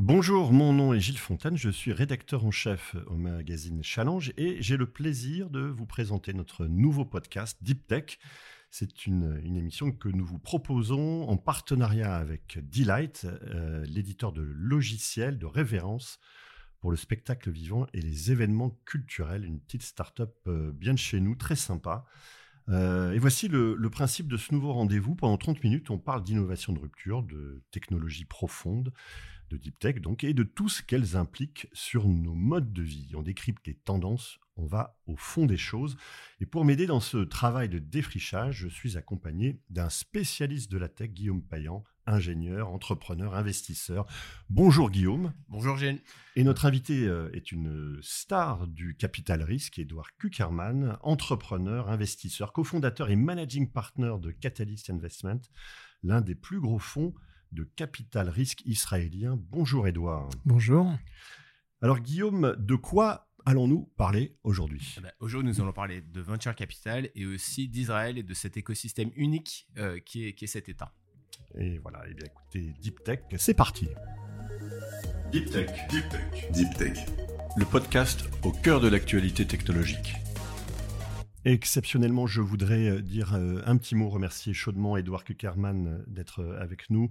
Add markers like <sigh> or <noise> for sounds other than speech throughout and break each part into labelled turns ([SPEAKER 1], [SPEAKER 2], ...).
[SPEAKER 1] Bonjour, mon nom est Gilles Fontaine, je suis rédacteur en chef au magazine Challenge et j'ai le plaisir de vous présenter notre nouveau podcast Deep Tech. C'est une, émission que nous vous proposons en partenariat avec Delight, euh, l'éditeur de logiciels de référence pour le spectacle vivant et les événements culturels, une petite start-up euh, bien de chez nous, très sympa. Euh, et voici le, le, principe de ce nouveau rendez-vous. Pendant 30 minutes, on parle d'innovation de rupture, de technologie profonde, de deep tech, donc, et de tout ce qu'elles impliquent sur nos modes de vie. On décrypte les tendances, on va au fond des choses. Et pour m'aider dans ce travail de défrichage, je suis accompagné d'un spécialiste de la tech, Guillaume Payan, ingénieur, entrepreneur, investisseur. Bonjour Guillaume.
[SPEAKER 2] Bonjour Gilles.
[SPEAKER 1] Et notre invité euh, est une star du capital risque, Edouard Kuckerman, entrepreneur, investisseur, cofondateur et managing partner de Catalyst Investment, l'un des plus gros fonds de capital risque israélien. Bonjour Edouard.
[SPEAKER 3] Bonjour.
[SPEAKER 1] Alors Guillaume, de quoi allons-nous parler aujourd'hui?
[SPEAKER 2] Eh ben, Aujourd'hui, nous allons parler de venture capital et aussi d'Israël et de cet écosystème unique euh, qui, est, qui, est, cet État.
[SPEAKER 1] Et voilà, et eh bien écoutez, Deep Tech, c'est parti.
[SPEAKER 4] Deep Tech, Deep Tech,
[SPEAKER 1] Deep Tech, le podcast au cœur de l'actualité technologique. Exceptionnellement, je voudrais euh, dire euh, un petit mot, remercier chaudement Edouard Kuckerman euh, d'être avec nous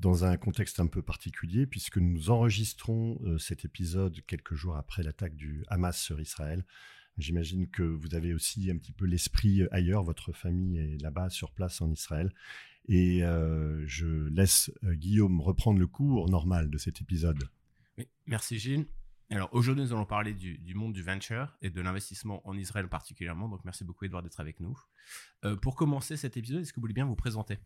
[SPEAKER 1] dans un contexte un peu particulier, puisque nous enregistrons cet épisode quelques jours après l'attaque du Hamas sur Israël. J'imagine que vous avez aussi un petit peu l'esprit ailleurs, votre famille est là-bas sur place en Israël. Et je laisse Guillaume reprendre le cours normal de cet épisode.
[SPEAKER 2] merci Gilles. Alors aujourd'hui, nous allons parler du, monde du venture et de l'investissement en Israël particulièrement. Donc merci beaucoup Edouard d'être avec nous. Euh, pour commencer cet épisode, est-ce que vous voulez bien vous présenter?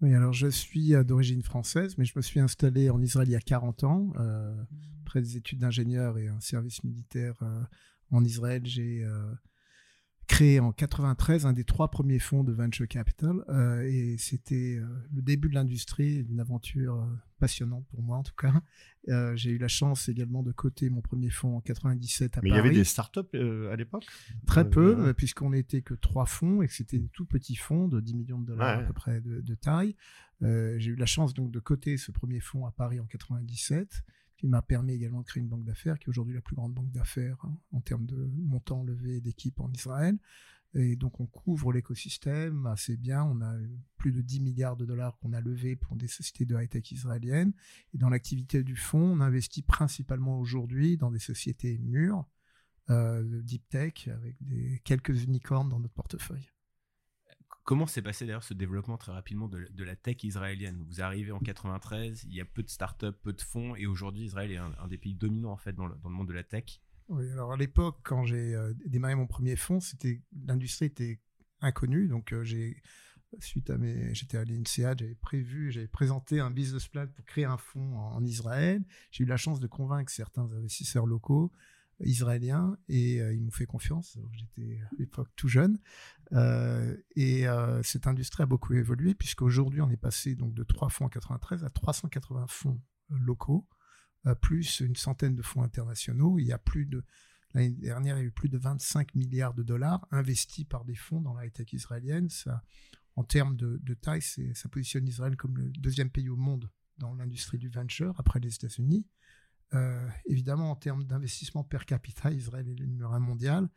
[SPEAKER 3] Oui, alors je suis euh, d'origine française, mais je me suis installé en Israël il y a 40 ans. Euh, après des études d'ingénieur et un service militaire en Israël, j'ai créé en 93 un des trois premiers fonds de venture capital euh, et c'était euh, le début de l'industrie, une aventure euh, passionnante pour moi en tout cas. j'ai eu la chance également de coter mon premier fonds en 97 à
[SPEAKER 1] Mais
[SPEAKER 3] Paris.
[SPEAKER 1] Mais il y avait des startups à l'époque?
[SPEAKER 3] Très peu, puisqu'on n'était que trois fonds et que c'était des tout petits fonds de 10 millions de dollars à peu près de, de taille. j'ai eu la chance donc de coter ce premier fonds à Paris en 97 qui m'a permis également de créer une banque d'affaires, qui est aujourd'hui la plus grande banque d'affaires hein, en termes de montant levé d'équipe en Israël. Et donc on couvre l'écosystème assez bien. On a plus de 10 milliards de dollars qu'on a levés pour des sociétés de high-tech israéliennes. Et dans l'activité du fonds, on investit principalement aujourd'hui dans des sociétés mûres, euh, de deep tech, avec quelques unicornes dans notre portefeuille.
[SPEAKER 2] Comment s'est passé d'ailleurs ce développement très rapidement de, la tech israélienne? Vous arrivez en 93, il y a peu de startups, peu de fonds, et aujourd'hui Israël est un, des pays dominants en fait dans le, monde de la tech.
[SPEAKER 3] Oui, alors à l'époque, quand j'ai euh, démarré mon premier fonds, c'était l'industrie était inconnue, donc euh, j'ai suite à mes, j'étais à l'INSEAD, j'avais prévu, j'avais présenté un business plan pour créer un fonds en Israël. J'ai eu la chance de convaincre certains investisseurs locaux israéliens et euh, ils m'ont fait confiance. J'étais à l'époque tout jeune euh, et euh, cette industrie a beaucoup évolué puisqu'aujourd'hui on est passé donc de 3 fonds en 93 à 380 fonds locaux plus une centaine de fonds internationaux. Il y a plus de l'année dernière il y a eu plus de 25 milliards de dollars investis par des fonds dans la high-tech israélienne. En termes de taille, ça positionne Israël comme le deuxième pays au monde dans l'industrie du venture après les États-Unis. Euh, évidemment, en termes d'investissement per capita, Israël est le numéro un mondial,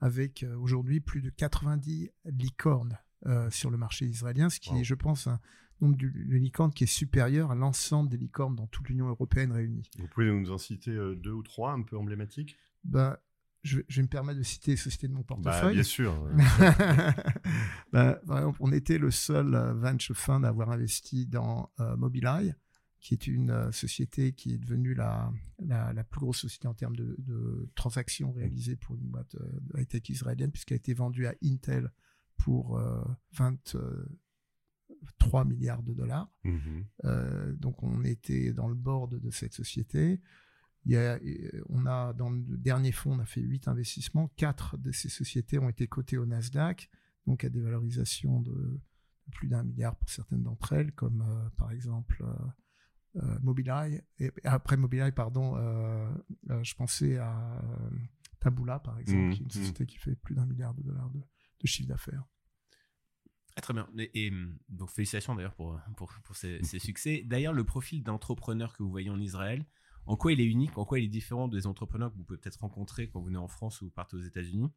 [SPEAKER 3] avec euh, aujourd'hui plus de 90 licornes euh, sur le marché israélien, ce qui est, je pense, un nombre de licornes qui est supérieur à l'ensemble des licornes dans toute l'Union européenne réunie.
[SPEAKER 1] Vous pouvez nous en citer deux ou trois un peu emblématiques?
[SPEAKER 3] Bah, je, vais me permettre de citer les sociétés de mon bah, portefeuille.
[SPEAKER 1] bien sûr.
[SPEAKER 3] bah, <laughs> par exemple, on était le seul venture fund à avoir investi dans Mobileye qui est une euh, société qui est devenue la, la, plus grosse société en termes de, transactions réalisées pour une boîte euh, high-tech israélienne, puisqu'elle a été vendue à Intel pour 23 euh, milliards de dollars. Mm-hmm. donc on était dans le board de cette société. Il y a, on a, dans le dernier fonds, on a fait 8 investissements. 4 de ces sociétés ont été cotées au Nasdaq, donc à des valorisations de plus d'un milliard pour certaines d'entre elles, comme par exemple Mobileye, et après Mobileye, pardon, euh, euh, je pensais à Taboola, par exemple, mmh, qui est une mmh. société qui fait plus d'un milliard de dollars de, chiffre d'affaires.
[SPEAKER 2] Ah, très bien. Et, hum, donc félicitations d'ailleurs pour, pour, ces, succès. D'ailleurs, le profil d'entrepreneur que vous voyez en Israël, en quoi il est unique, en quoi il est différent des entrepreneurs que vous pouvez peut-être rencontrer quand vous venez en France ou vous partez aux États-Unis?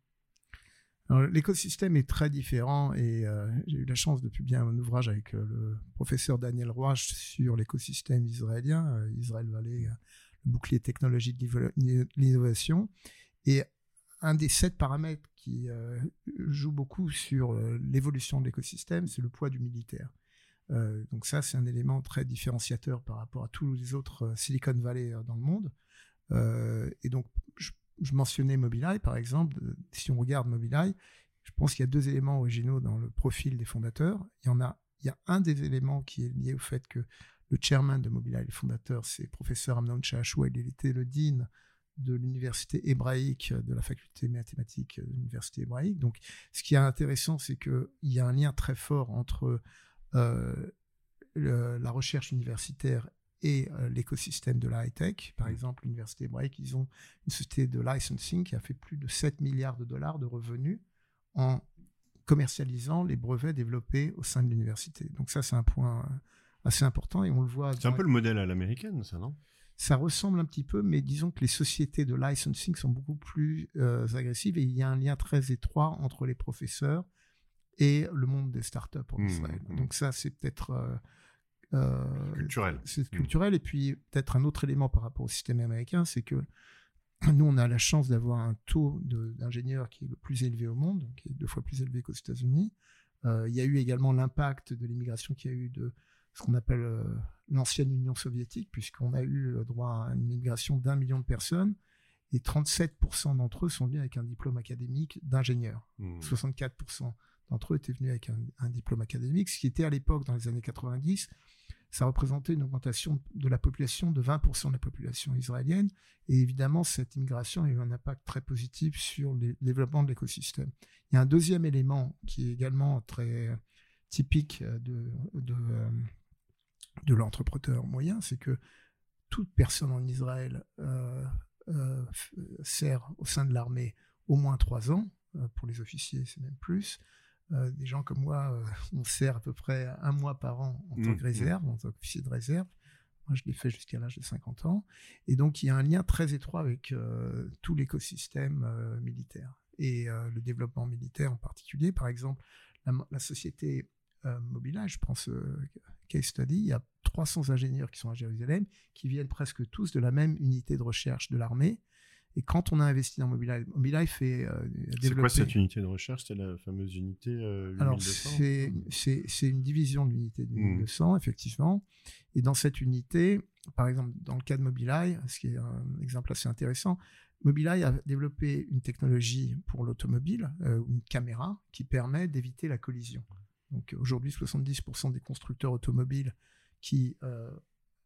[SPEAKER 3] L'écosystème est très différent et euh, j'ai eu la chance de publier un ouvrage avec euh, le professeur Daniel Roy sur l'écosystème israélien, euh, Israël Valley, le bouclier technologique de l'innovation. Et un des sept paramètres qui joue beaucoup sur l'évolution de l'écosystème, c'est le poids du militaire. donc ça, c'est un élément très différenciateur par rapport à tous les autres Silicon Valley dans le monde. et donc, je je mentionnais Mobileye, par exemple. Si on regarde Mobileye, je pense qu'il y a deux éléments originaux dans le profil des fondateurs. Il y en a, il y a un des éléments qui est lié au fait que le chairman de Mobileye, le fondateur, c'est professeur Amnon Shahashua. Il était le dean de l'université hébraïque, de la faculté mathématique de l'université hébraïque. Donc, ce qui est intéressant, c'est qu'il y a un lien très fort entre euh, la recherche universitaire et euh, l'écosystème de la high-tech. Par mmh. exemple, l'Université hébraïque, ils ont une société de licensing qui a fait plus de 7 milliards de dollars de revenus en commercialisant les brevets développés au sein de l'université. Donc ça, c'est un point euh, assez important et on le voit.
[SPEAKER 1] C'est un peu le modèle à l'américaine, ça, non?
[SPEAKER 3] Ça ressemble un petit peu, mais disons que les sociétés de licensing sont beaucoup plus euh, agressives et il y a un lien très étroit entre les professeurs et le monde des startups en mmh, Israël. Mmh. Donc ça, c'est peut-être
[SPEAKER 1] euh, culturel.
[SPEAKER 3] C'est hmm. culturel. Et puis, peut-être un autre élément par rapport au système américain, c'est que nous, on a la chance d'avoir un taux d'ingénieurs qui est le plus élevé au monde, qui est deux fois plus élevé qu'aux États-Unis. Euh, il y a eu également l'impact de l'immigration qui a eu de ce qu'on appelle euh, l'ancienne Union soviétique, puisqu'on a eu droit à une immigration d'un million de personnes, et 37% d'entre eux sont venus avec un diplôme académique d'ingénieur. 64% hmm. d'entre eux étaient venus avec un, un, diplôme académique, ce qui était à l'époque, dans les années 90, ça représentait une augmentation de la population de 20% de la population israélienne. Et évidemment, cette immigration a eu un impact très positif sur le développement de l'écosystème. Il y a un deuxième élément qui est également très typique de, de, de l'entrepreneur moyen, c'est que toute personne en Israël euh, euh, sert au sein de l'armée au moins trois ans. Euh, pour les officiers, c'est même plus. Euh, des gens comme moi, euh, <laughs> on sert à peu près un mois par an en tant que mmh, mmh. réserve, en tant qu'officier de réserve. Moi, je l'ai fait jusqu'à l'âge de 50 ans. Et donc, il y a un lien très étroit avec euh, tout l'écosystème militaire et le développement militaire en particulier. Par exemple, la, société Mobileye, je pense case study, il y a 300 ingénieurs qui sont à Jérusalem, qui viennent presque tous de la même unité de recherche de l'armée. Et quand on a investi dans Mobileye, Mobileye fait
[SPEAKER 1] euh, C'est quoi cette unité de recherche? C'est la fameuse unité euh,
[SPEAKER 3] Alors, c'est une division de l'unité du 1200, mmh. effectivement. Et dans cette unité, par exemple, dans le cas de Mobileye, ce qui est un exemple assez intéressant, Mobileye a développé une technologie pour l'automobile, euh, une caméra, qui permet d'éviter la collision. Donc aujourd'hui, 70% des constructeurs automobiles qui euh,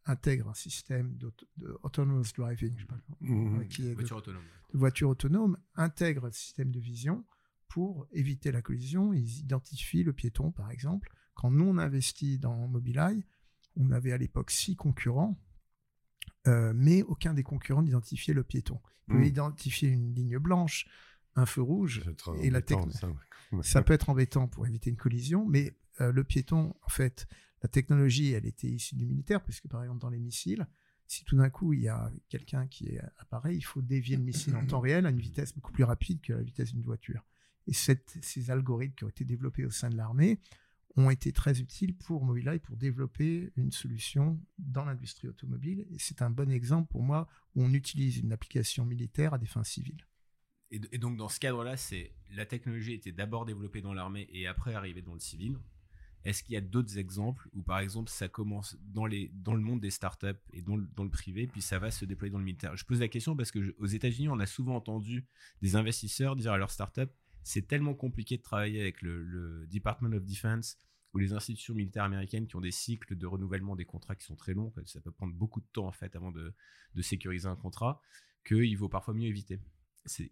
[SPEAKER 3] intègre un système d'autonomous driving,
[SPEAKER 2] mmh. qui est voiture autonome.
[SPEAKER 3] de voiture autonome, intègre un système de vision pour éviter la collision. Ils identifient le piéton, par exemple. Quand nous, on investit dans Mobileye, on avait à l'époque six concurrents, euh, mais aucun des concurrents n'identifiait le piéton. Ils pouvaient mmh. identifier une ligne blanche, un feu rouge, et la. Ça, ça, peut être embêtant pour éviter une collision, mais euh, le piéton, en fait, la technologie, elle était issue du militaire, puisque par exemple dans les missiles, si tout d'un coup il y a quelqu'un qui apparaît, il faut dévier le missile en temps réel à une vitesse beaucoup plus rapide que la vitesse d'une voiture. Et ces algorithmes qui ont été développés au sein de l'armée ont été très utiles pour Mobileye pour développer une solution dans l'industrie automobile. Et c'est un bon exemple pour moi où on utilise une application militaire à des fins civiles.
[SPEAKER 2] Et, donc dans ce cadre-là, c'est la technologie était d'abord développée dans l'armée et après arrivée dans le civil. Est-ce qu'il y a d'autres exemples où, par exemple, ça commence dans, les, dans le monde des startups et dans le, privé, puis ça va se déployer dans le militaire? Je pose la question parce que aux États-Unis, on a souvent entendu des investisseurs dire à leur startup c'est tellement compliqué de travailler avec le, Department of Defense ou les institutions militaires américaines qui ont des cycles de renouvellement des contrats qui sont très longs, ça peut prendre beaucoup de temps en fait avant de sécuriser un contrat, qu'il vaut parfois mieux éviter.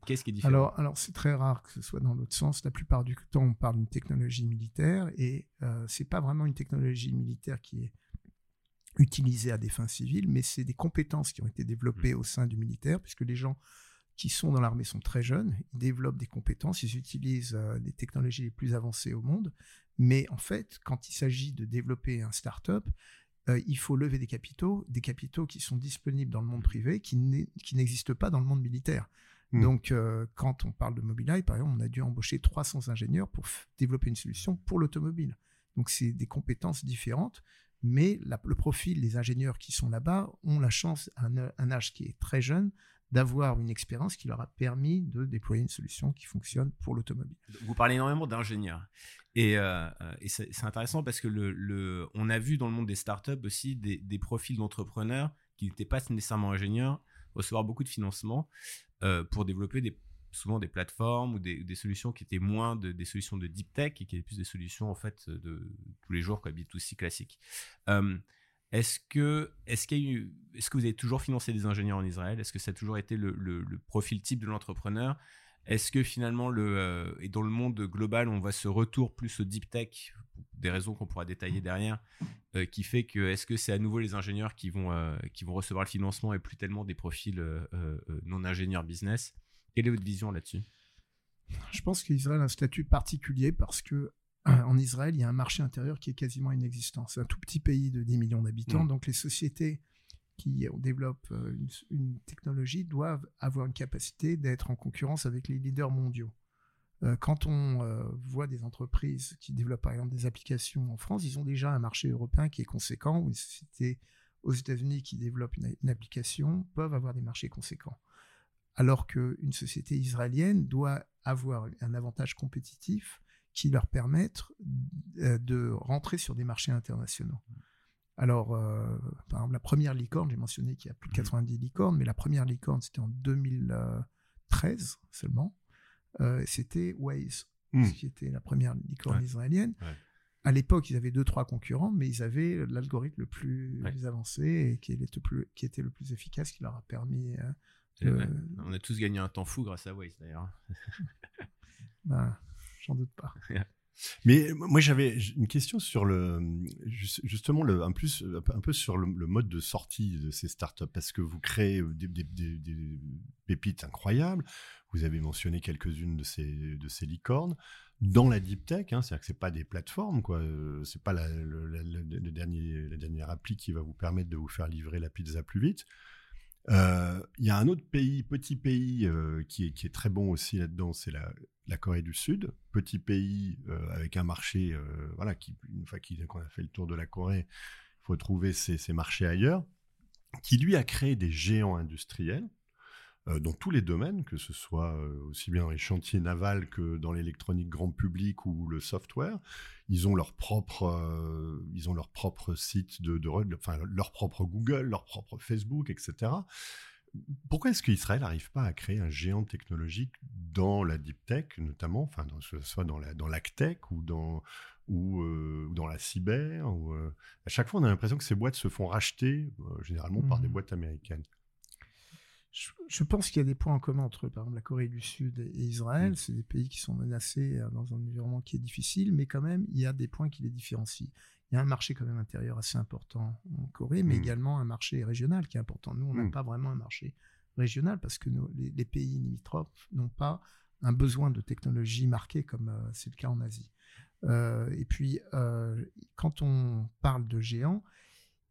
[SPEAKER 2] Qu'est-ce qui est différent?
[SPEAKER 3] Alors, alors c'est très rare que ce soit dans l'autre sens. La plupart du temps, on parle d'une technologie militaire et euh, c'est pas vraiment une technologie militaire qui est utilisée à des fins civiles, mais c'est des compétences qui ont été développées mmh. au sein du militaire, puisque les gens qui sont dans l'armée sont très jeunes, ils développent des compétences, ils utilisent euh, des technologies les plus avancées au monde, Mais en fait, quand il s'agit de développer un startup, euh, il faut lever des capitaux, des capitaux qui sont disponibles dans le monde privé, qui n'existent pas dans le monde militaire. Hmm. Donc, euh, quand on parle de Mobileye, par exemple, on a dû embaucher 300 ingénieurs pour développer une solution pour l'automobile. Donc, c'est des compétences différentes, mais le profil des ingénieurs qui sont là-bas ont la chance, à un, âge qui est très jeune, d'avoir une expérience qui leur a permis de déployer une solution qui fonctionne pour l'automobile.
[SPEAKER 2] Vous parlez énormément d'ingénieurs. Et, euh, c'est intéressant parce que le, on a vu dans le monde des startups aussi des, des profils d'entrepreneurs qui n'étaient pas nécessairement ingénieurs recevoir beaucoup de financement euh, pour développer souvent des plateformes ou des, solutions qui étaient moins des solutions de deep tech et qui étaient plus des solutions en fait de tous les jours, quoi, B2C classique. Euh, est-ce que, est-ce qu'il y a eu, est-ce que vous avez toujours financé des ingénieurs en Israël? Est-ce que ça a toujours été le, profil type de l'entrepreneur? Est-ce que finalement, le, euh, et dans le monde global, on voit ce retour plus au deep tech, des raisons qu'on pourra détailler derrière, euh, qui fait que est-ce que c'est à nouveau les ingénieurs qui vont, euh, qui vont recevoir le financement et plus tellement des profils non ingénieurs business? Quelle est votre vision là-dessus?
[SPEAKER 3] Je pense qu'Israël a un statut particulier parce que en Israël, il y a un marché intérieur qui est quasiment inexistant. C'est un tout petit pays de 10 millions d'habitants, mm. donc les sociétés qui développent euh, une, technologie doivent avoir une capacité d'être en concurrence avec les leaders mondiaux. Euh, quand on euh, voit des entreprises qui développent par exemple des applications en France, ils ont déjà un marché européen qui est conséquent, ou une société aux États-Unis qui développe une, application peuvent avoir des marchés conséquents. Alors qu'une société israélienne doit avoir un avantage compétitif qui leur permettent euh, de rentrer sur des marchés internationaux. Alors, euh, par exemple, la première licorne, j'ai mentionné qu'il y a plus de 90 mhm. licornes, mais la première licorne, c'était en 2013 seulement. Euh, c'était Waze, hmm. qui était la première licorne israélienne. À l'époque, ils avaient deux, trois concurrents, mais ils avaient l'algorithme le plus avancé et qui était, le plus, qui était le plus efficace, qui leur a permis.
[SPEAKER 2] On a tous gagné un temps fou grâce à Waze, d'ailleurs. <laughs>
[SPEAKER 3] ben, j'en doute pas. <laughs>
[SPEAKER 1] Mais moi j'avais une question sur le justement le un plus un peu sur le, mode de sortie de ces startups parce que vous créez des, des, pépites incroyables. Vous avez mentionné quelques-unes de ces de ces licornes dans la deep tech. Hein, C'est-à-dire que c'est pas des plateformes quoi. C'est pas la, la dernière appli qui va vous permettre de vous faire livrer la pizza plus vite. Euh, il y a un autre pays, petit pays, euh, qui, est, très bon aussi là-dedans, c'est la, Corée du Sud. Petit pays euh, avec un marché, voilà, qui, une fois qu'on a fait le tour de la Corée, il faut trouver ses, marchés ailleurs, qui lui a créé des géants industriels euh, dans tous les domaines, que ce soit euh, aussi bien dans les chantiers navals que dans l'électronique grand public ou le software. Ils ont leur propre, euh, ils ont leur propre site de, enfin leur propre Google, leur propre Facebook, etc. Pourquoi est-ce qu'Israël n'arrive pas à créer un géant technologique dans la deep tech, notamment, enfin, dans, soit dans la dans tech ou dans ou, dans la cyber ou, À chaque fois, on a l'impression que ces boîtes se font racheter, généralement par des mmh. boîtes américaines
[SPEAKER 3] je, pense qu'il y a des points en commun entre, par exemple, la Corée du Sud et Israël. Mm. C'est des pays qui sont menacés euh, dans un environnement qui est difficile, mais quand même, il y a des points qui les différencient. Il y a un marché quand même intérieur assez important en Corée, mais mm. également un marché régional qui est important. Nous, on n'a mm. pas vraiment un marché régional parce que les, pays limitrophes n'ont pas un besoin de technologie marqué comme euh, c'est le cas en Asie. Euh, et puis, quand on parle de géants,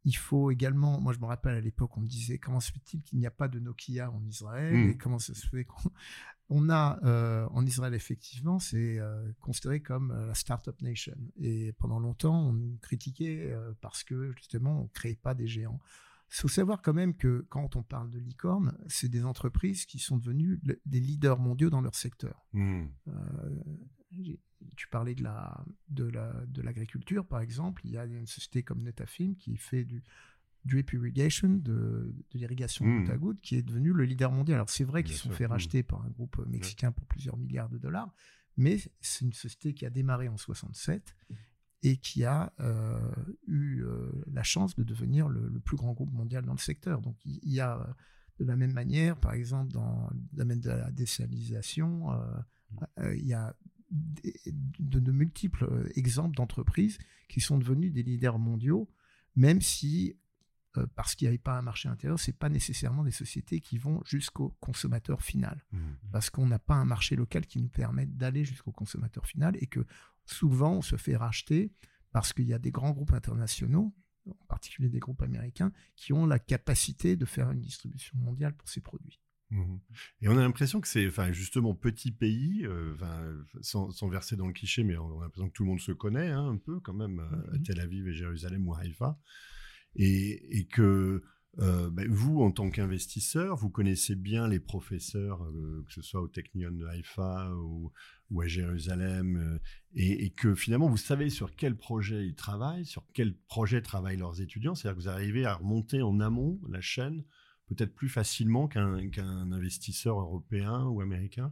[SPEAKER 3] il faut également, moi je me rappelle à l'époque, on me disait comment se fait-il qu'il n'y a pas de Nokia en Israël hmm. et comment ça se fait qu'on a euh, en Israël effectivement, c'est euh, considéré comme euh, la startup nation et pendant longtemps on nous critiquait parce que justement on créait pas des géants. Il faut savoir quand même que quand on parle de licorne, c'est des entreprises qui sont devenues des leaders mondiaux dans leur secteur. Hmm tu parlais de la de la de l'agriculture par exemple. Il y a une société comme Netafim qui fait du drip irrigation de, de l'irrigation mmh. goutte à goutte qui est devenu le leader mondial. Alors c'est vrai qu'ils sont fait mmh. racheter par un groupe mexicain pour plusieurs milliards de dollars mais c'est une société qui a démarré en 67 et qui a euh, eu euh, la chance de devenir le, plus grand groupe mondial dans le secteur. Donc il, y a de la même manière par exemple dans le domaine de la désalinisation euh, il y a de, multiples euh, exemples d'entreprises qui sont devenues des leaders mondiaux, même si, euh, parce qu'il n'y avait pas un marché intérieur, ce n'est pas nécessairement des sociétés qui vont jusqu'au consommateur final. Mmh. Parce qu'on n'a pas un marché local qui nous permette d'aller jusqu'au consommateur final et que souvent, on se fait racheter parce qu'il y a des grands groupes internationaux, en particulier des groupes américains, qui ont la capacité de faire une distribution mondiale pour ces produits.
[SPEAKER 1] Mhm. Et on a l'impression que c'est, enfin, justement, petit pays, euh, sans, verser dans le cliché, mais on a l'impression que tout le monde se connaît hein, un peu quand même, euh, mhm. Tel Aviv et Jérusalem ou Haïfa, et, et que euh, ben, vous, en tant qu'investisseur, vous connaissez bien les professeurs, que ce soit au Technion de Haïfa ou, ou, à Jérusalem, et, et, que finalement, vous savez sur quel projet ils travaillent, sur quel projet travaillent leurs étudiants. C'est-à-dire que vous arrivez à remonter en amont la chaîne peut-être plus facilement qu'un investisseur européen ou américain?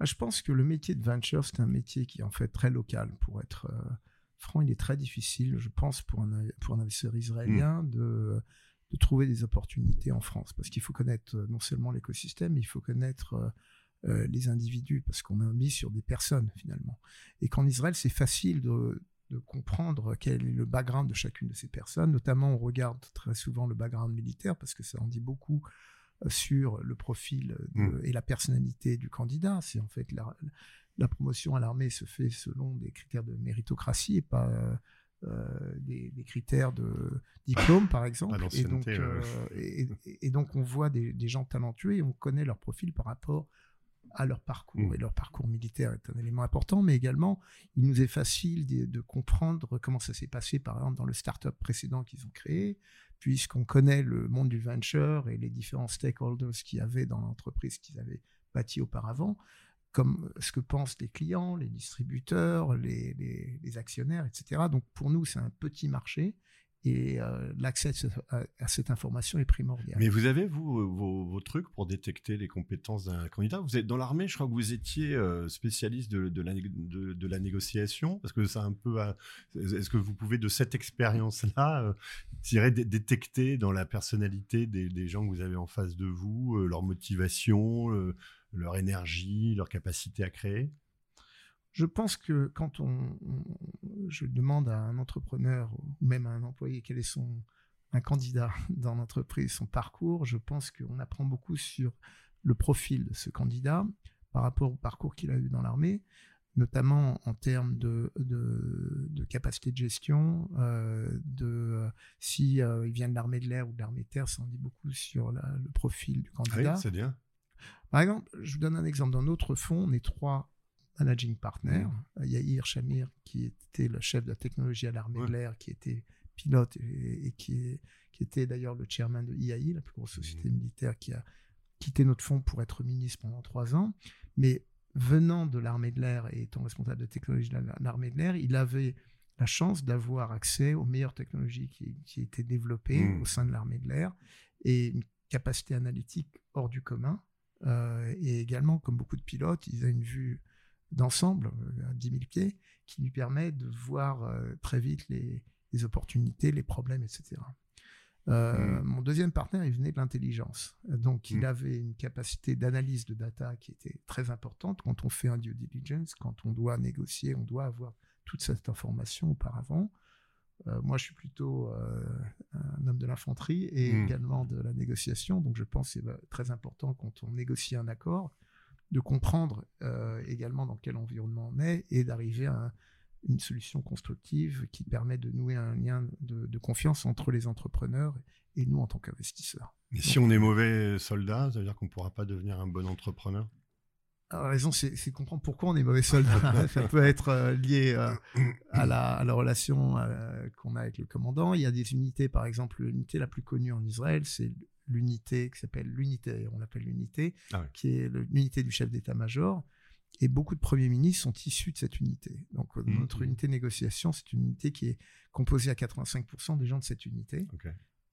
[SPEAKER 3] Ah, Je pense que le métier de venture, c'est un métier qui est en fait très local. Pour être euh, franc, il est très difficile, je pense, pour un, pour un investisseur israélien hmm. de, de, trouver des opportunités en France. Parce qu'il faut connaître euh, non seulement l'écosystème, il faut connaître euh, les individus, parce qu'on a mis sur des personnes finalement. Et qu'en Israël, c'est facile de, de comprendre quel est le background de chacune de ces personnes. Notamment, on regarde très souvent le background militaire parce que ça en dit beaucoup euh, sur le profil mm. et la personnalité du candidat. C'est en fait la, la promotion à l'armée se fait selon des critères de méritocratie et pas euh, des, critères de diplôme, par exemple. Et donc, euh, et, donc, on voit des, des, gens talentueux et on connaît leur profil par rapport à leur parcours. Mm. Et leur parcours militaire est un élément important, mais également, il nous est facile de, comprendre comment ça s'est passé, par exemple, dans le startup précédent qu'ils ont créé, puisqu'on connaît le monde du venture et les différents stakeholders qu'il y avait dans l'entreprise qu'ils avaient bâti auparavant, comme ce que pensent les clients, les distributeurs, les, les actionnaires, etc. Donc, pour nous, c'est un petit marché et euh, l'accès à, cette information est primordial.
[SPEAKER 1] Mais vous avez, vous, vos, trucs pour détecter les compétences d'un candidat? Vous êtes dans l'armée, je crois que vous étiez euh, spécialiste de, la, négociation, parce que un peu... Est-ce que vous pouvez, de cette expérience-là, euh, détecter dans la personnalité des, gens que vous avez en face de vous, leur motivation, leur énergie, leur capacité à créer?
[SPEAKER 3] Je pense que quand on, je demande à un entrepreneur ou même à un employé quel est son un candidat <laughs> dans l'entreprise, son parcours, je pense qu'on apprend beaucoup sur le profil de ce candidat par rapport au parcours qu'il a eu dans l'armée, notamment en termes de, de, capacité de gestion, euh, de si euh, il vient de l'armée de l'air ou de l'armée de terre, ça en dit beaucoup sur le profil du candidat.
[SPEAKER 1] oui, c'est bien.
[SPEAKER 3] Par exemple, je vous donne un exemple. Dans notre fonds, on est trois managing partner. Mm. Yair Shamir, qui était le chef de la technologie à l'armée de l'air, qui était pilote et, qui, qui, était d'ailleurs le chairman de IAI, la plus grosse société mm. militaire qui a quitté notre fonds pour être ministre pendant trois ans. Mais venant de l'armée de l'air et étant responsable de technologie de l'armée de l'air, il avait la chance d'avoir accès aux meilleures technologies qui, qui étaient développées mm. au sein de l'armée de l'air et une capacité analytique hors du commun. Euh, et également, comme beaucoup de pilotes, ils ont une vue d'ensemble euh, à 10 000 pieds qui lui permet de voir euh, très vite les, opportunités, les problèmes, etc. Euh, mm. Mon deuxième partenaire, il venait de l'intelligence. Donc, il mm. avait une capacité d'analyse de data qui était très importante. Quand on fait un due diligence, quand on doit négocier, on doit avoir toute cette information auparavant. moi, je suis plutôt un homme de l'infanterie et mm. également de la négociation. Donc, je pense que c'est très important quand on négocie un accord de comprendre euh, également dans quel environnement on est et d'arriver à une solution constructive qui permet de nouer un lien de, confiance entre les entrepreneurs et nous en tant qu'investisseurs.
[SPEAKER 1] Et si on est mauvais soldat, ça veut dire qu'on ne pourra pas devenir un bon entrepreneur?
[SPEAKER 3] La raison, c'est de comprendre pourquoi on est mauvais soldat. <laughs> ça peut être euh, lié euh, à, la, à, la, relation qu'on a avec le commandant. Il y a des unités, par exemple, l'unité la plus connue en Israël, c'est l'unité qui s'appelle l'unité, on l'appelle l'unité, ah qui est l'unité du chef d'état-major. Et beaucoup de premiers ministres sont issus de cette unité. Donc, euh, mmh, notre mmh. unité de négociation, c'est une unité qui est composée à 85% des gens de cette unité.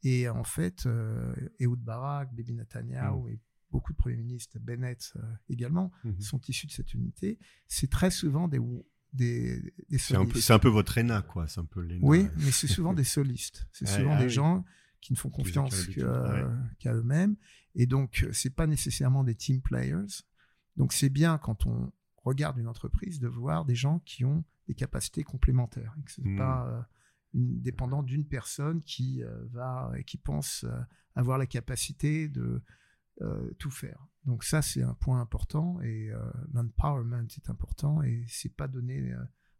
[SPEAKER 3] Et en fait, euh, Ehud Barak, Bibi Netanyahu mmh. et beaucoup de premiers ministres, Bennett euh, également, sont issus de cette unité. C'est très souvent des, des, des
[SPEAKER 1] solistes. C'est un, peu votre ENA, quoi. C'est un peu
[SPEAKER 3] Oui, mais <laughs> c'est souvent des solistes. C'est souvent ah des gens qui ne font confiance qu'à eux-mêmes. Et donc, c'est pas nécessairement des team players. Donc, c'est bien quand on regarde une entreprise de voir des gens qui ont des capacités complémentaires. Et que ce n'est mmh. pas euh, une, dépendant d'une personne qui euh, va qui pense euh, avoir la capacité de tout faire. Donc ça, c'est un point important et l'empowerment est important et c'est pas donné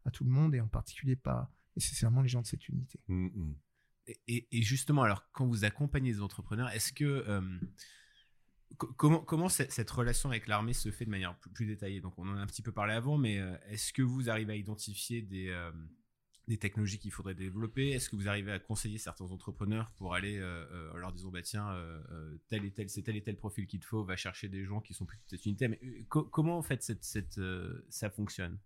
[SPEAKER 3] à tout le monde et en particulier pas nécessairement les gens de cette unité.
[SPEAKER 1] Mm, mm.
[SPEAKER 2] Et, justement, alors, quand vous accompagnez les entrepreneurs, est-ce que. euh, co- comment cette, relation avec l'armée se fait de manière plus, détaillée? Donc, on en a un petit peu parlé avant, mais euh, est-ce que vous arrivez à identifier des, euh, des technologies qu'il faudrait développer? Est-ce que vous arrivez à conseiller certains entrepreneurs pour aller euh, en leur disant bah, tiens, tel et tel, c'est tel et tel profil qu'il te faut, va chercher des gens qui sont plus de cette unité? Mais co- comment en fait ça fonctionne?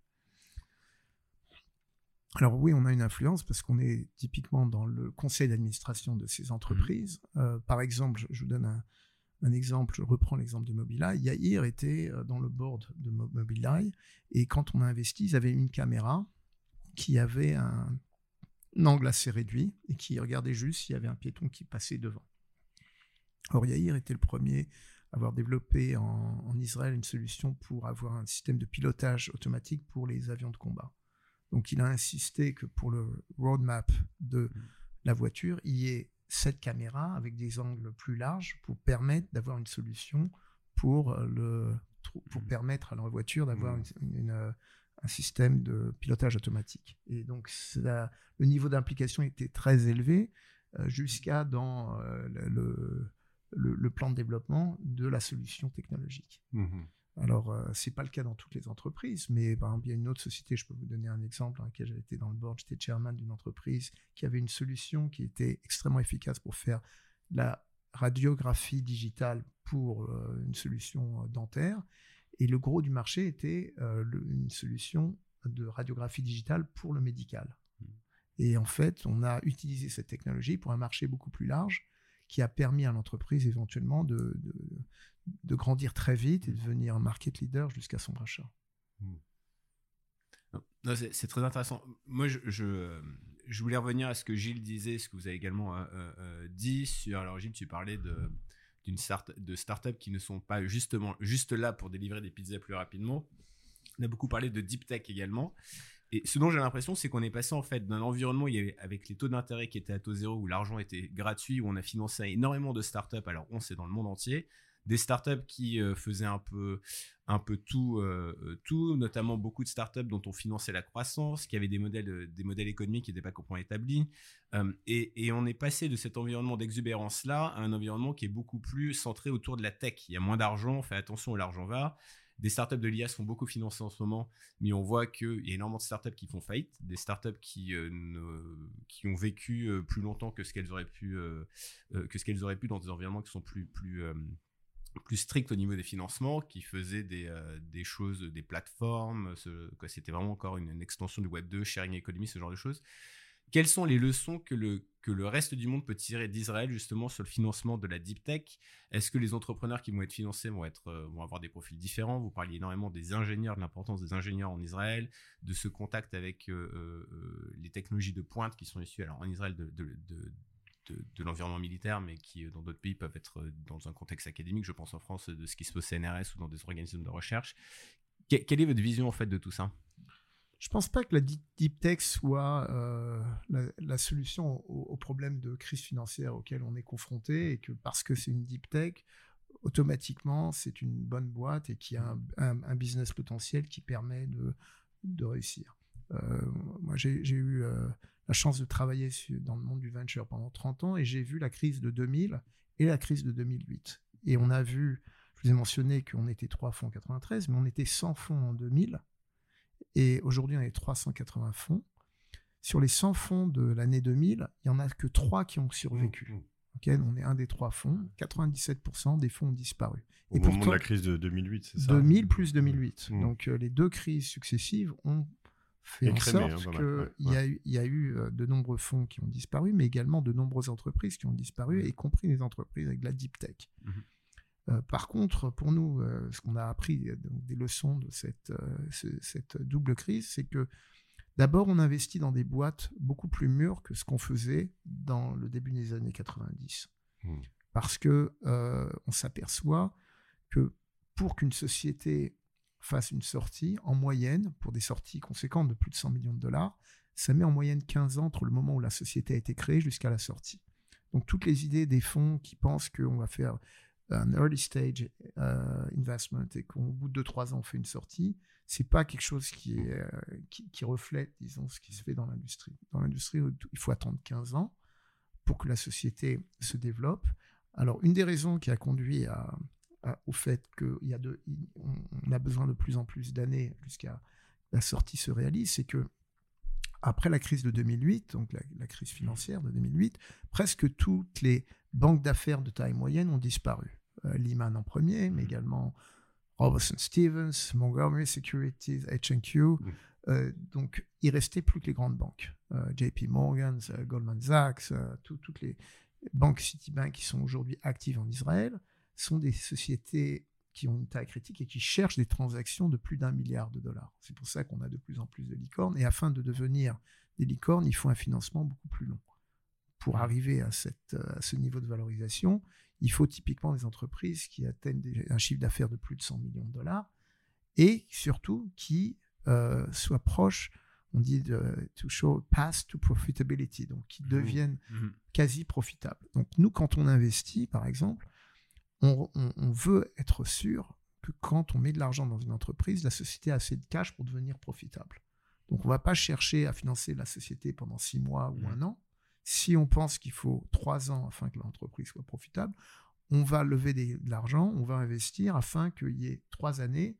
[SPEAKER 3] Alors oui, on a une influence parce qu'on est typiquement dans le conseil d'administration de ces entreprises. Euh, par exemple, je, vous donne un, un exemple, je reprends l'exemple de Mobileye. Yair était euh, dans le board de Mo- Mobileye et quand on a investi, ils avaient une caméra qui avait un, un angle assez réduit et qui regardait juste s'il y avait un piéton qui passait devant. Or, Yair était le premier à avoir développé en, en Israël une solution pour avoir un système de pilotage automatique pour les avions de combat. Donc il a insisté que pour le roadmap de la voiture, il y ait cette caméra avec des angles plus larges pour permettre d'avoir une solution pour, euh, le, pour
[SPEAKER 2] Mhm.
[SPEAKER 3] permettre à la voiture d'avoir une- une, euh, un système de pilotage automatique. Et donc ça- le niveau d'implication était très élevé euh, jusqu'à dans le, le- plan de développement de la solution technologique.
[SPEAKER 1] Mhm.
[SPEAKER 3] Alors, euh, c'est pas le cas dans toutes les entreprises, mais par exemple, il y a une autre société, je peux vous donner un exemple dans laquelle j'avais été dans le board, j'étais chairman d'une entreprise qui avait une solution qui était extrêmement efficace pour faire la radiographie digitale pour euh, une solution euh, dentaire. Et le gros du marché était euh, le- une solution de radiographie digitale pour le médical. Et en fait, on a utilisé cette technologie pour un marché beaucoup plus large qui a permis à l'entreprise éventuellement de, de- de grandir très vite et de devenir un market leader jusqu'à son rachat.
[SPEAKER 2] Non, non, c'est très intéressant. Moi, je, euh, je voulais revenir à ce que Gilles disait, ce que vous avez également euh, euh, dit sur. Alors, Gilles, tu parlais de d'une start de startups qui ne sont pas justement juste là pour délivrer des pizzas plus rapidement. On a beaucoup parlé de deep tech également. Et ce dont j'ai l'impression, c'est qu'on est passé en fait d'un environnement avec les taux d'intérêt qui étaient à taux zéro, où l'argent était gratuit, où on a financé énormément de startups. Alors, on c'est dans le monde entier, des startups qui euh, faisaient un peu, un peu tout, euh, euh, tout, notamment beaucoup de startups dont on finançait la croissance, qui avaient des modèles, des modèles économiques qui n'étaient pas complètement établis. Et, et on est passé de cet environnement d'exubérance-là à un environnement qui est beaucoup plus centré autour de la tech. Il y a moins d'argent, fait attention où l'argent va. Des startups de l'IA sont beaucoup financées en ce moment, mais on voit qu'il y a énormément de startups qui font faillite, des startups qui, qui ont vécu plus longtemps que ce qu'elles auraient pu, que ce auraient pu dans des environnements qui sont plus, plus stricts au niveau des financements, qui faisaient des, euh, des choses, des plateformes, c'était vraiment encore une, extension du Web 2, sharing economy, ce genre de choses. Quelles sont les leçons que le, que le reste du monde peut tirer d'Israël justement sur le financement de la deep tech? Est-ce que les entrepreneurs qui vont être financés vont, être, euh, vont avoir des profils différents? Vous parliez énormément des ingénieurs, de l'importance des ingénieurs en Israël, de ce contact avec euh, les technologies de pointe qui sont issues alors en Israël de, de, l'environnement militaire, mais qui euh, dans d'autres pays peuvent être euh, dans un contexte académique. Je pense en France de ce qui se passe au CNRS ou dans des organismes de recherche. Que- quelle est votre vision en fait de tout ça?
[SPEAKER 3] Je pense pas que la deep, tech soit euh, la, solution au, au problème de crise financière auquel on est confronté et que parce que c'est une deep tech, automatiquement c'est une bonne boîte et qui a un, business potentiel qui permet de, réussir. Euh, moi j'ai eu euh, la chance de travailler dans le monde du venture pendant 30 ans et j'ai vu la crise de 2000 et la crise de 2008. Et on a vu, je vous ai mentionné qu'on était 3 fonds en 93, mais on était 100 fonds en 2000. Et aujourd'hui, on est 380 fonds. Sur les 100 fonds de l'année 2000, il n'y en a que 3 qui ont survécu.
[SPEAKER 1] Mhm.
[SPEAKER 3] Ok, on est un des trois fonds. 97% des fonds ont disparu.
[SPEAKER 1] Au
[SPEAKER 3] Et
[SPEAKER 1] moment
[SPEAKER 3] pourtant,
[SPEAKER 1] de la crise de 2008, c'est ça?
[SPEAKER 3] 2000 plus 2008.
[SPEAKER 1] Mhm.
[SPEAKER 3] Donc euh, les deux crises successives ont fait en
[SPEAKER 1] Écrémé, hein,
[SPEAKER 3] sorte
[SPEAKER 1] mal,
[SPEAKER 3] qu'il
[SPEAKER 1] ouais,
[SPEAKER 3] y, a eu- il y a eu euh, de nombreux fonds qui ont disparu, mais également de nombreuses entreprises qui ont disparu, y compris les entreprises avec de la deep tech.
[SPEAKER 2] Mhm.
[SPEAKER 3] Euh, par contre, pour nous, euh, ce qu'on a appris donc, des leçons de cette, euh, ce- cette double crise, c'est que d'abord, on investit dans des boîtes beaucoup plus mûres que ce qu'on faisait dans le début des années 90.
[SPEAKER 1] Mhm.
[SPEAKER 3] Parce que on s'aperçoit que pour qu'une société fasse une sortie, en moyenne, pour des sorties conséquentes de plus de 100 millions de dollars, ça met en moyenne 15 ans entre le moment où la société a été créée jusqu'à la sortie. Donc toutes les idées des fonds qui pensent qu'on va faire un early stage euh, investment et qu'au bout de 2-3 ans on fait une sortie, c'est pas quelque chose euh, qui, qui, reflète, disons, ce qui se fait dans l'industrie. Dans l'industrie, il faut attendre 15 ans pour que la société se développe. Alors, une des raisons qui a conduit à, au fait qu'on on a besoin de plus en plus d'années jusqu'à la sortie se réalise, c'est que après la crise de 2008, donc la, crise financière de 2008, presque toutes les banques d'affaires de taille moyenne ont disparu. Euh, Lehman en premier, mais mmh. également Robertson Stevens, Montgomery Securities, H&Q. Mmh. Euh, donc, il restait plus que les grandes banques. Euh, JP Morgan, Goldman Sachs, toutes les banques Citibank qui sont aujourd'hui actives en Israël sont des sociétés qui ont une taille critique et qui cherchent des transactions de plus d'un milliard de dollars. C'est pour ça qu'on a de plus en plus de licornes. Et afin de devenir des licornes, il faut un financement beaucoup plus long. Pour arriver à, cette, à ce niveau de valorisation, il faut typiquement des entreprises qui atteignent un chiffre d'affaires de plus de 100 millions de dollars et surtout qui euh, soient proches, on dit, de, to show path to profitability, donc qui mmh. deviennent mmh. quasi profitables. Donc nous, quand on investit, par exemple, on, veut être sûr que quand on met de l'argent dans une entreprise, la société a assez de cash pour devenir profitable. Donc on ne va pas chercher à financer la société pendant six mois ou mmh. un an. Si on pense qu'il faut trois ans afin que l'entreprise soit profitable, on va lever de l'argent, on va investir afin qu'il y ait trois années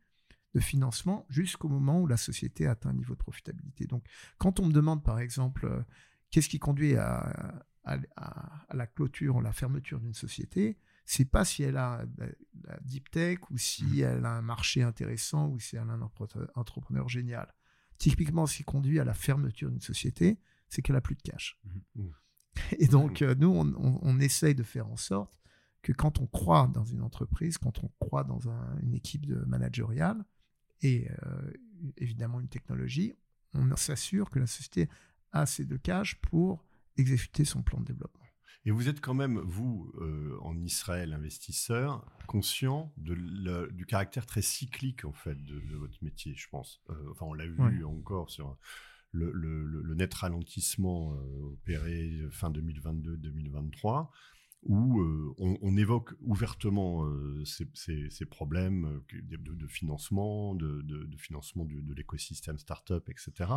[SPEAKER 3] de financement jusqu'au moment où la société atteint un niveau de profitabilité. Donc quand on me demande par exemple euh, qu'est-ce qui conduit à, la clôture ou la fermeture d'une société, c'est pas si elle a la, deep tech ou si mmh. elle a un marché intéressant ou si elle a un entrepreneur génial. Typiquement, ce qui conduit à la fermeture d'une société, c'est qu'elle a plus de cash. Mmh. Mmh. Et donc, euh, nous, on, essaye de faire en sorte que quand on croit dans une entreprise, quand on croit dans une équipe de managériale et euh, évidemment une technologie, on s'assure que la société a assez de cash pour exécuter son plan de développement.
[SPEAKER 1] Et vous êtes quand même, vous, euh, en Israël, investisseur, conscient de du caractère très cyclique, en fait, de, votre métier, je pense. Euh, enfin, on l'a vu encore sur le, net ralentissement euh, opéré fin 2022-2023 où on, évoque ouvertement ces, problèmes de, financement, de, de financement de, l'écosystème startup, etc.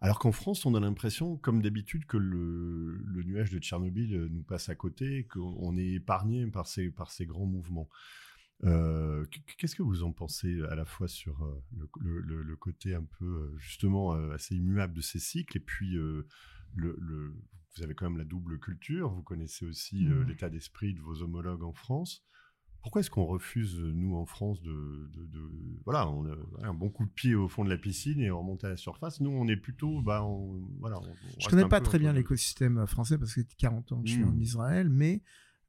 [SPEAKER 1] Alors qu'en France, on a l'impression, comme d'habitude, que le, nuage de Tchernobyl euh, nous passe à côté, qu'on est épargné par ces, par ces grands mouvements. Euh, qu'est-ce que vous en pensez à la fois sur euh, le, côté un peu justement assez immuable de ces cycles et puis vous avez quand même la double culture, vous connaissez aussi mmh. l'état d'esprit de vos homologues en France. Pourquoi est-ce qu'on refuse, nous, en France, de, voilà, on a un bon coup de pied au fond de la piscine et on remonte à la surface? Nous, on est plutôt, bah, voilà.
[SPEAKER 3] je ne connais pas très bien l'écosystème français parce que c'est 40 ans que je suis en mmh. Israël, mais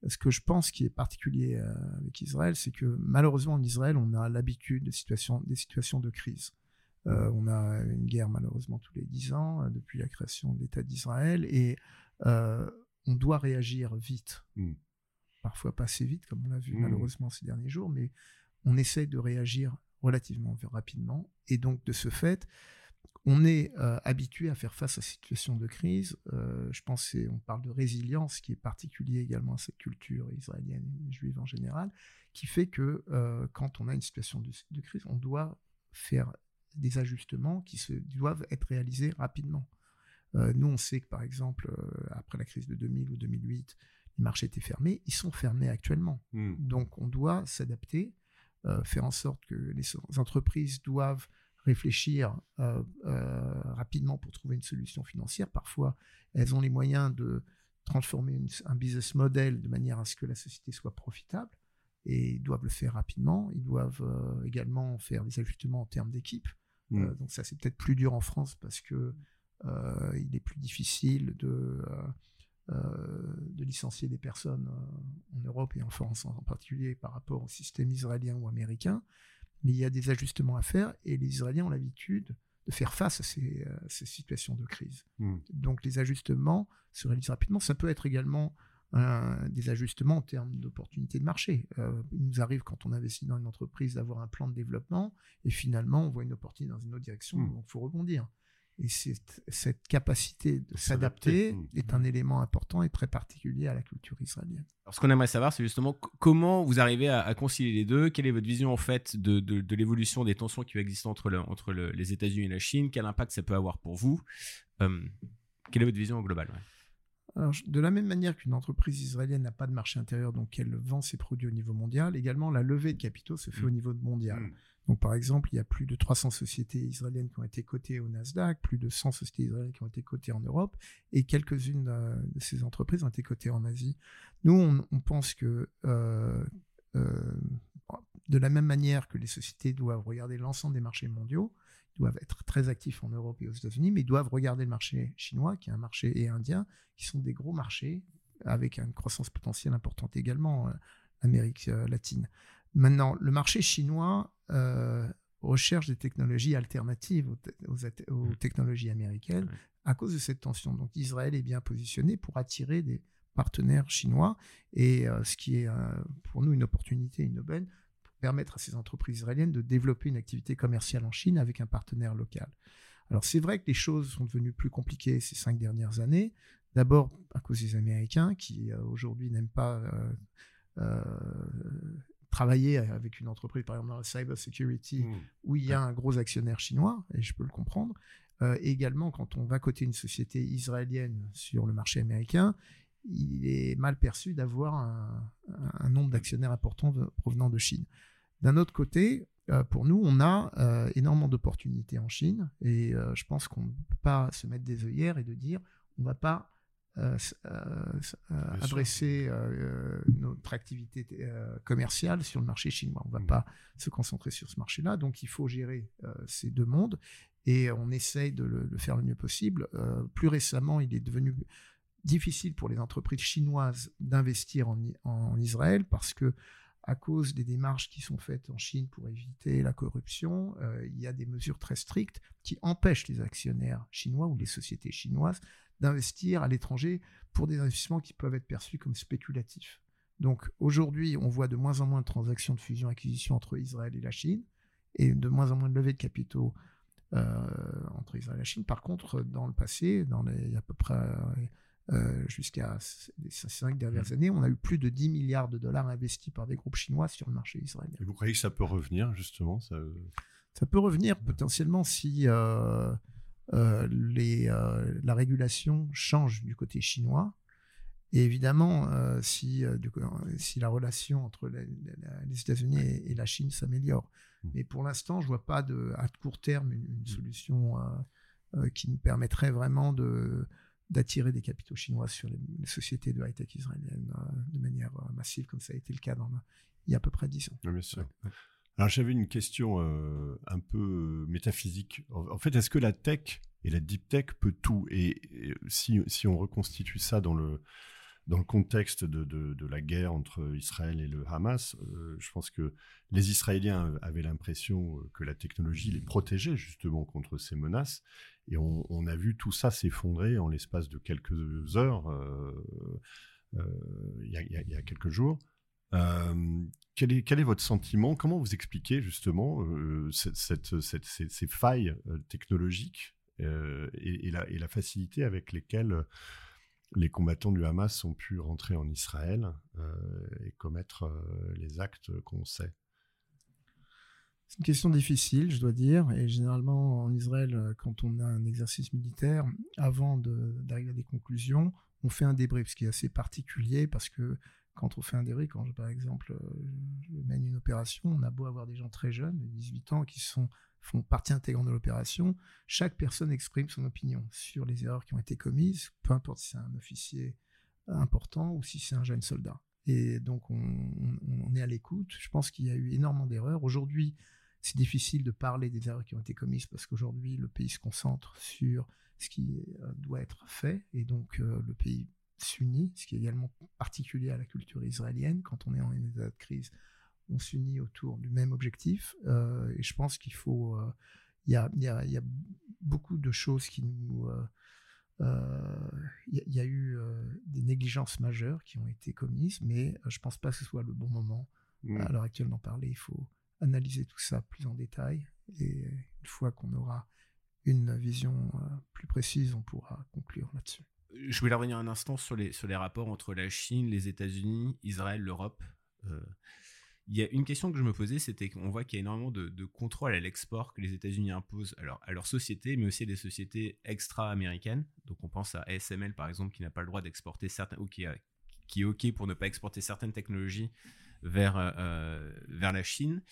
[SPEAKER 3] ce que je pense qui est particulier euh, avec Israël, c'est que malheureusement en Israël, on a l'habitude des situations, des situations de crise. Euh, on a une guerre malheureusement tous les 10 ans euh, depuis la création de l'État d'Israël et on doit réagir vite. Mmh parfois pas assez vite, comme on l'a vu mmh. malheureusement ces derniers jours, mais on essaye de réagir relativement rapidement. Et donc, de ce fait, on est euh, habitué à faire face à situations de crise. Euh, je pense qu'on parle de résilience, qui est particulier également à cette culture israélienne et juive en général, qui fait que euh, quand on a une situation de, de, crise, on doit faire des ajustements qui se, doivent être réalisés rapidement. nous, on sait que, par exemple, après la crise de 2000 ou 2008, les marchés étaient fermés, ils sont fermés actuellement. Hmm. Donc on doit s'adapter, euh, faire en sorte que les entreprises doivent réfléchir euh, euh, rapidement pour trouver une solution financière. Parfois, elles ont les moyens de transformer un business model de manière à ce que la société soit profitable et ils doivent le faire rapidement. Ils doivent également faire des ajustements en termes d'équipe. Hmm. donc ça, c'est peut-être plus dur en France parce que il est plus difficile de de licencier des personnes euh, en Europe et en France en particulier par rapport au système israélien ou américain. Mais il y a des ajustements à faire et les Israéliens ont l'habitude de faire face à ces, euh, situations de crise. Hmm. Donc les ajustements se réalisent rapidement. Ça peut être également des ajustements en termes d'opportunités de marché. il nous arrive quand on investit dans une entreprise d'avoir un plan de développement et finalement on voit une opportunité dans une autre direction, hmm. donc il faut rebondir. Et cette, capacité de
[SPEAKER 1] s'adapter. Mmh.
[SPEAKER 3] est un élément important et très particulier à la culture israélienne.
[SPEAKER 2] Alors, ce qu'on aimerait savoir, c'est justement comment vous arrivez à, à concilier les deux? Quelle est votre vision en fait de, de- de l'évolution des tensions qui existent entre, le- entre le- les États-Unis et la Chine? Quel impact ça peut avoir pour vous? Euh, Quelle est votre vision globale ouais?
[SPEAKER 3] Alors, de la même manière qu'une entreprise israélienne n'a pas de marché intérieur, donc elle vend ses produits au niveau mondial, également la levée de capitaux se fait
[SPEAKER 2] Mm.
[SPEAKER 3] au niveau mondial.
[SPEAKER 1] Mm.
[SPEAKER 3] Donc, par exemple, il y a plus de 300 sociétés israéliennes qui ont été cotées au Nasdaq, plus de 100 sociétés israéliennes qui ont été cotées en Europe, et quelques-unes euh, de ces entreprises ont été cotées en Asie. Nous, on, on pense que euh, euh, de la même manière que les sociétés doivent regarder l'ensemble des marchés mondiaux, doivent être très actifs en Europe et aux États-Unis, mais ils doivent regarder le marché chinois, qui est un marché, et indien, qui sont des gros marchés avec une croissance potentielle importante également, euh, l'Amérique euh, latine. Maintenant, le marché chinois euh, recherche des technologies alternatives aux, te- aux at- aux
[SPEAKER 2] Mm.
[SPEAKER 3] technologies américaines
[SPEAKER 2] Ouais.
[SPEAKER 3] à cause de cette tension. Donc Israël est bien positionné pour attirer des partenaires chinois et euh, ce qui est pour nous une opportunité, une aubaine, permettre à ces entreprises israéliennes de développer une activité commerciale en Chine avec un partenaire local. Alors c'est vrai que les choses sont devenues plus compliquées ces cinq dernières années. D'abord à cause des Américains qui euh, aujourd'hui n'aiment pas euh, euh, travailler avec une entreprise, par exemple dans la cyber security,
[SPEAKER 1] Mm.
[SPEAKER 3] où il y a un gros actionnaire chinois, et je peux le comprendre. Euh, également, quand on va coter une société israélienne sur le marché américain, il est mal perçu d'avoir un, un nombre d'actionnaires importants de- provenant de Chine. D'un autre côté, euh, pour nous, on a euh, énormément d'opportunités en Chine, et euh, je pense qu'on ne peut pas se mettre des œillères et de dire on ne va pas adresser notre activité commerciale sur le marché chinois. On ne va
[SPEAKER 1] Mhm.
[SPEAKER 3] pas se concentrer sur ce marché-là. Donc, il faut gérer ces deux mondes et on essaye de le, faire le mieux possible. Plus récemment, il est devenu difficile pour les entreprises chinoises d'investir en, Israël parce que à cause des démarches qui sont faites en Chine pour éviter la corruption, euh, il y a des mesures très strictes qui empêchent les actionnaires chinois ou les sociétés chinoises d'investir à l'étranger pour des investissements qui peuvent être perçus comme spéculatifs. Donc aujourd'hui, on voit de moins en moins de transactions de fusion-acquisition entre Israël et la Chine et de moins en moins de levées de capitaux euh, entre Israël et la Chine. Par contre, dans le passé, dans les, à peu près euh, jusqu'à les cinq dernières années, on a eu plus de 10 milliards de dollars investis par des groupes chinois sur le marché israélien.
[SPEAKER 1] Et vous croyez que ça peut revenir, justement ça...
[SPEAKER 3] Ça peut revenir potentiellement si euh, euh, les, euh, la régulation change du côté chinois. Et évidemment, euh, si, euh, du coup, si la relation entre la- la- les États-Unis et, et la Chine s'améliore.
[SPEAKER 1] Mm.
[SPEAKER 3] Mais pour l'instant, je vois pas de, à court terme une, une solution euh, euh, qui nous permettrait vraiment de d'attirer des capitaux chinois sur les, les sociétés de high-tech israéliennes euh, de manière euh, massive, comme ça a été le cas dans il y a à peu près 10 ans.
[SPEAKER 1] Oui, bien sûr. Alors j'avais une question euh, un peu métaphysique. En en fait, est-ce que la tech et la deep tech peut tout? Et, et si, si on reconstitue ça dans le, dans le contexte de, la guerre entre Israël et le Hamas, euh, je pense que les Israéliens avaient l'impression que la technologie les protégeait justement contre ces menaces. Et on, a vu tout ça s'effondrer en l'espace de quelques heures, euh, euh, il y, a- quelques jours. Euh, quel, est, votre sentiment? Comment vous expliquez justement euh, ces, failles euh, technologiques euh, et, la, et la facilité avec lesquelles euh, les combattants du Hamas ont pu rentrer en Israël euh, et commettre euh, les actes qu'on sait
[SPEAKER 3] C'est une question difficile, je dois dire. Et généralement, en Israël, quand on a un exercice militaire, avant d'arriver à des conclusions, on fait un débrief, ce qui est assez particulier parce que quand on fait un débrief, quand je, par exemple euh, je mène une opération, on a beau avoir des gens très jeunes, de 18 ans, qui sont, font partie intégrante de l'opération, chaque personne exprime son opinion sur les erreurs qui ont été commises, peu importe si c'est un officier important ou si c'est un jeune soldat. Et donc, on, on- on est à l'écoute. Je pense qu'il y a eu énormément d'erreurs. Aujourd'hui, c'est difficile de parler des erreurs qui ont été commises parce qu'aujourd'hui, le pays se concentre sur ce qui euh, doit être fait et donc euh, le pays s'unit, ce qui est également particulier à la culture israélienne. Quand on est en état de crise, on s'unit autour du même objectif euh, et je pense qu'il faut. euh, Il y, a, y y beaucoup de choses qui nous. euh, euh, Il y, a- il y a eu des négligences majeures qui ont été commises, mais je pense pas que ce soit le bon moment à l'heure actuelle d'en parler. Il faut analyser tout ça plus en détail et une fois qu'on aura une vision plus précise, on pourra conclure là-dessus.
[SPEAKER 2] Je voulais revenir un instant sur les, rapports entre la Chine, les États-Unis, Israël, l'Europe. Il y a une question que je me posais, c'était qu'on voit qu'il y a énormément de, de contrôle à l'export que les États-Unis imposent alors, à leurs sociétés, mais aussi à des sociétés extra-américaines. Donc on pense à ASML par exemple, qui n'a pas le droit d'exporter certains, ou qui, est OK pour ne pas exporter certaines technologies vers, euh, euh, la Chine.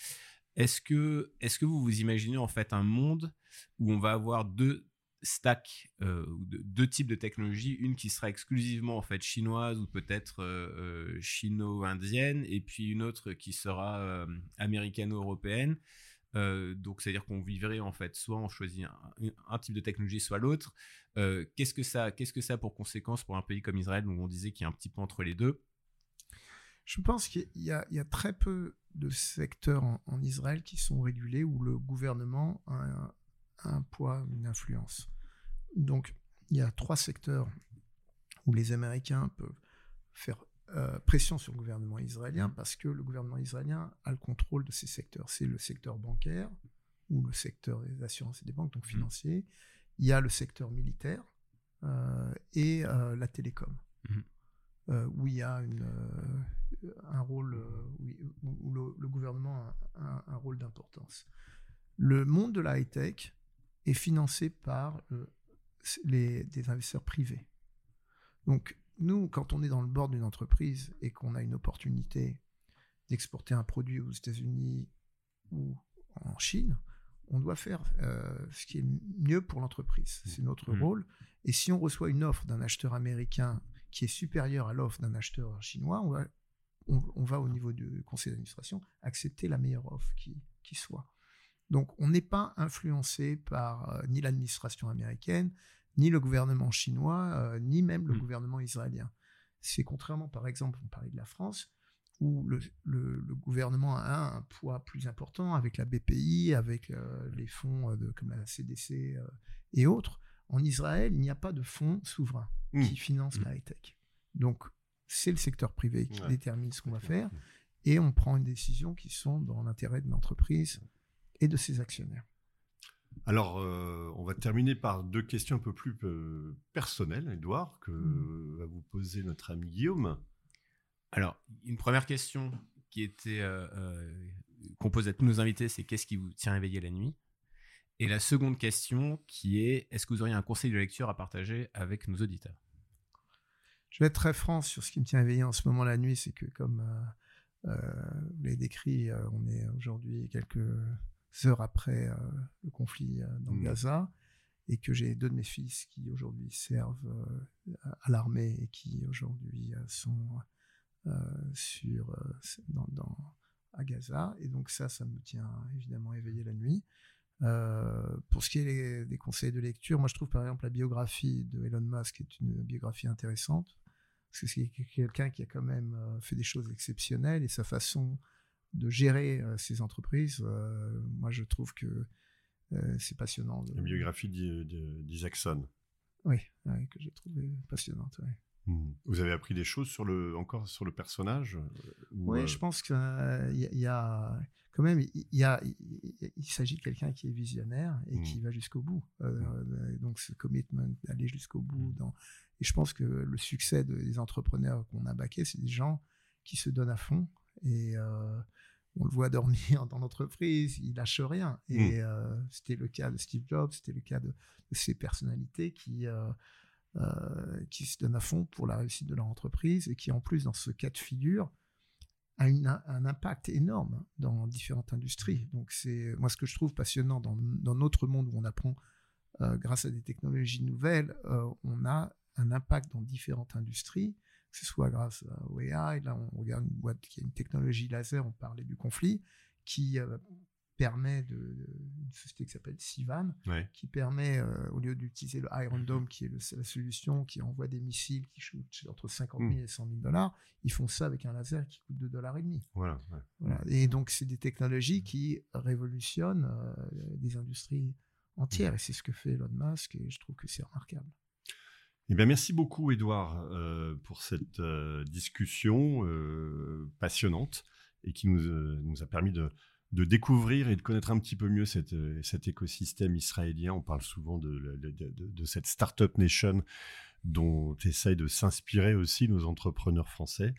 [SPEAKER 2] Est-ce que, que vous vous imaginez en fait un monde où on va avoir deux, stack euh, deux types de technologies, une qui sera exclusivement en fait chinoise ou peut-être euh, euh, chino-indienne, et puis une autre qui sera américano-européenne. donc c'est-à-dire qu'on vivrait en fait soit on choisit un, type de technologie, soit l'autre. qu'est-ce que ça, qu'est-ce que ça a pour conséquence pour un pays comme Israël? Où on disait qu'il y a un petit peu entre les deux
[SPEAKER 3] Je pense qu'il y, a très peu de secteurs en, Israël qui sont régulés où le gouvernement a un, un poids, une influence. Donc, il y a trois secteurs où les Américains peuvent faire euh, pression sur le gouvernement israélien parce que le gouvernement israélien a le contrôle de ces secteurs. C'est le secteur bancaire ou le secteur des assurances et des banques, donc mmh. financier. Il y a le secteur militaire euh, et euh, la télécom, mmh. où il y a une, un rôle, où, le, gouvernement a un, un rôle d'importance. Le monde de la high-tech est financé par euh, les, des investisseurs privés. Donc, nous, quand on est dans le bord d'une entreprise et qu'on a une opportunité d'exporter un produit aux États-Unis ou en Chine, on doit faire euh, ce qui est mieux pour l'entreprise. C'est notre mmh. rôle. Et si on reçoit une offre d'un acheteur américain qui est supérieure à l'offre d'un acheteur chinois, on va, on, va, au niveau du conseil d'administration accepter la meilleure offre qui, qui soit. Donc on n'est pas influencé par euh, ni l'administration américaine, ni le gouvernement chinois, euh, ni même le mmh. gouvernement israélien. C'est contrairement, par exemple, on parlait de la France, où le, gouvernement a un, poids plus important avec la BPI, avec euh, les fonds de, comme la CDC et autres. En Israël, il n'y a pas de fonds souverains mmh. qui financent mmh. la high-tech. Donc, c'est le secteur privé qui détermine ce qu'on va faire et on prend une décision qui sont dans l'intérêt de l'entreprise et de ses actionnaires.
[SPEAKER 1] Alors, euh, on va terminer par deux questions un peu plus euh, personnelles, Edouard, que hmm. va vous poser notre ami Guillaume.
[SPEAKER 2] Alors, une première question qui était euh, qu'on pose à tous nos invités, c'est qu'est-ce qui vous tient éveillé la nuit? Et la seconde question qui est est-ce que vous auriez un conseil de lecture à partager avec nos auditeurs?
[SPEAKER 3] Je vais être très franc sur ce qui me tient éveillé en ce moment la nuit, c'est que comme vous l'avez décrit, on est aujourd'hui quelques heures après euh, le conflit euh, dans mmh. Gaza, et que j'ai deux de mes fils qui aujourd'hui servent euh, à l'armée et qui aujourd'hui sont sur, dans, à Gaza. Et donc ça, ça me tient évidemment éveillé la nuit. pour ce qui est des conseils de lecture, moi je trouve par exemple la biographie de Elon Musk est une biographie intéressante, parce que c'est quelqu'un qui a quand même fait des choses exceptionnelles et sa façon de gérer euh, ces entreprises, euh, moi je trouve que euh, c'est passionnant.
[SPEAKER 1] La biographie d'Isaacson.
[SPEAKER 3] Oui, que j'ai trouvé passionnante.
[SPEAKER 1] Hmm. Vous avez appris des choses sur le, encore sur le personnage
[SPEAKER 3] Oui, je pense qu'il y, y, a quand même, il, y a, il, s'agit de quelqu'un qui est visionnaire et qui hmm. va jusqu'au bout. Hmm. donc ce commitment d'aller jusqu'au bout. Dans... Et je pense que le succès des entrepreneurs qu'on a baqués, c'est des gens qui se donnent à fond et on le voit dormir <laughs> dans l'entreprise, il lâche rien. Et hmm. euh, c'était le cas de Steve Jobs, c'était le cas de, ces personnalités qui, euh, euh, qui se donnent à fond pour la réussite de leur entreprise et qui, en plus, dans ce cas de figure, a un impact énorme dans différentes industries. Donc, c'est moi ce que je trouve passionnant dans, dans notre monde où on apprend grâce à des technologies nouvelles, on a un impact dans différentes industries que ce soit grâce au AI. Là, on regarde une boîte qui a une technologie laser, on parlait du conflit, qui euh, permet de, une société qui s'appelle Sivan, qui permet, euh, au lieu d'utiliser le Iron Dome, qui est la solution qui envoie des missiles qui shootent entre 50 000 hmm. et 100 000 dollars, ils font ça avec un laser qui coûte 2 dollars et demi.
[SPEAKER 1] Voilà,
[SPEAKER 3] Et donc, c'est des technologies qui révolutionnent euh, des industries entières. Et c'est ce que fait Elon Musk, et je trouve que c'est remarquable.
[SPEAKER 1] Eh bien, merci beaucoup, Edouard, euh, pour cette euh, discussion euh, passionnante et qui nous, nous, a permis de de découvrir et de connaître un petit peu mieux cette, cet écosystème israélien. On parle souvent de, de, de, de cette startup nation dont essaye de s'inspirer aussi nos entrepreneurs français.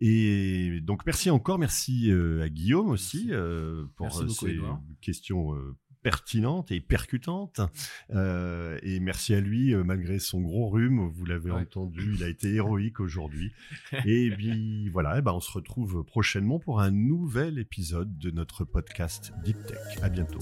[SPEAKER 1] Et donc merci encore, merci à Guillaume aussi pour
[SPEAKER 2] Merci beaucoup,
[SPEAKER 1] ces
[SPEAKER 2] Edouard.
[SPEAKER 1] questions pertinentes et percutantes. Euh, et merci à lui, euh, malgré son gros rhume, vous l'avez
[SPEAKER 2] Ouais.
[SPEAKER 1] entendu, <laughs> il a été héroïque aujourd'hui. <laughs> et puis voilà, eh ben, on se retrouve prochainement pour un nouvel épisode de notre podcast Deep Tech. À bientôt.